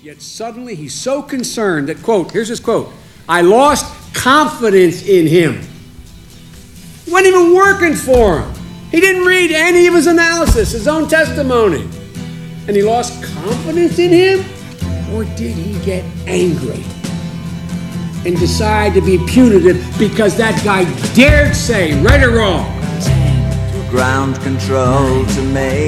Yet suddenly he's so concerned that, quote, here's his quote, I lost confidence in him. Wasn't even working for him. He didn't read any of his analysis, his own testimony. And he lost confidence in him? Or did he get angry and decide to be punitive because that guy dared say, right or wrong? To ground control to Major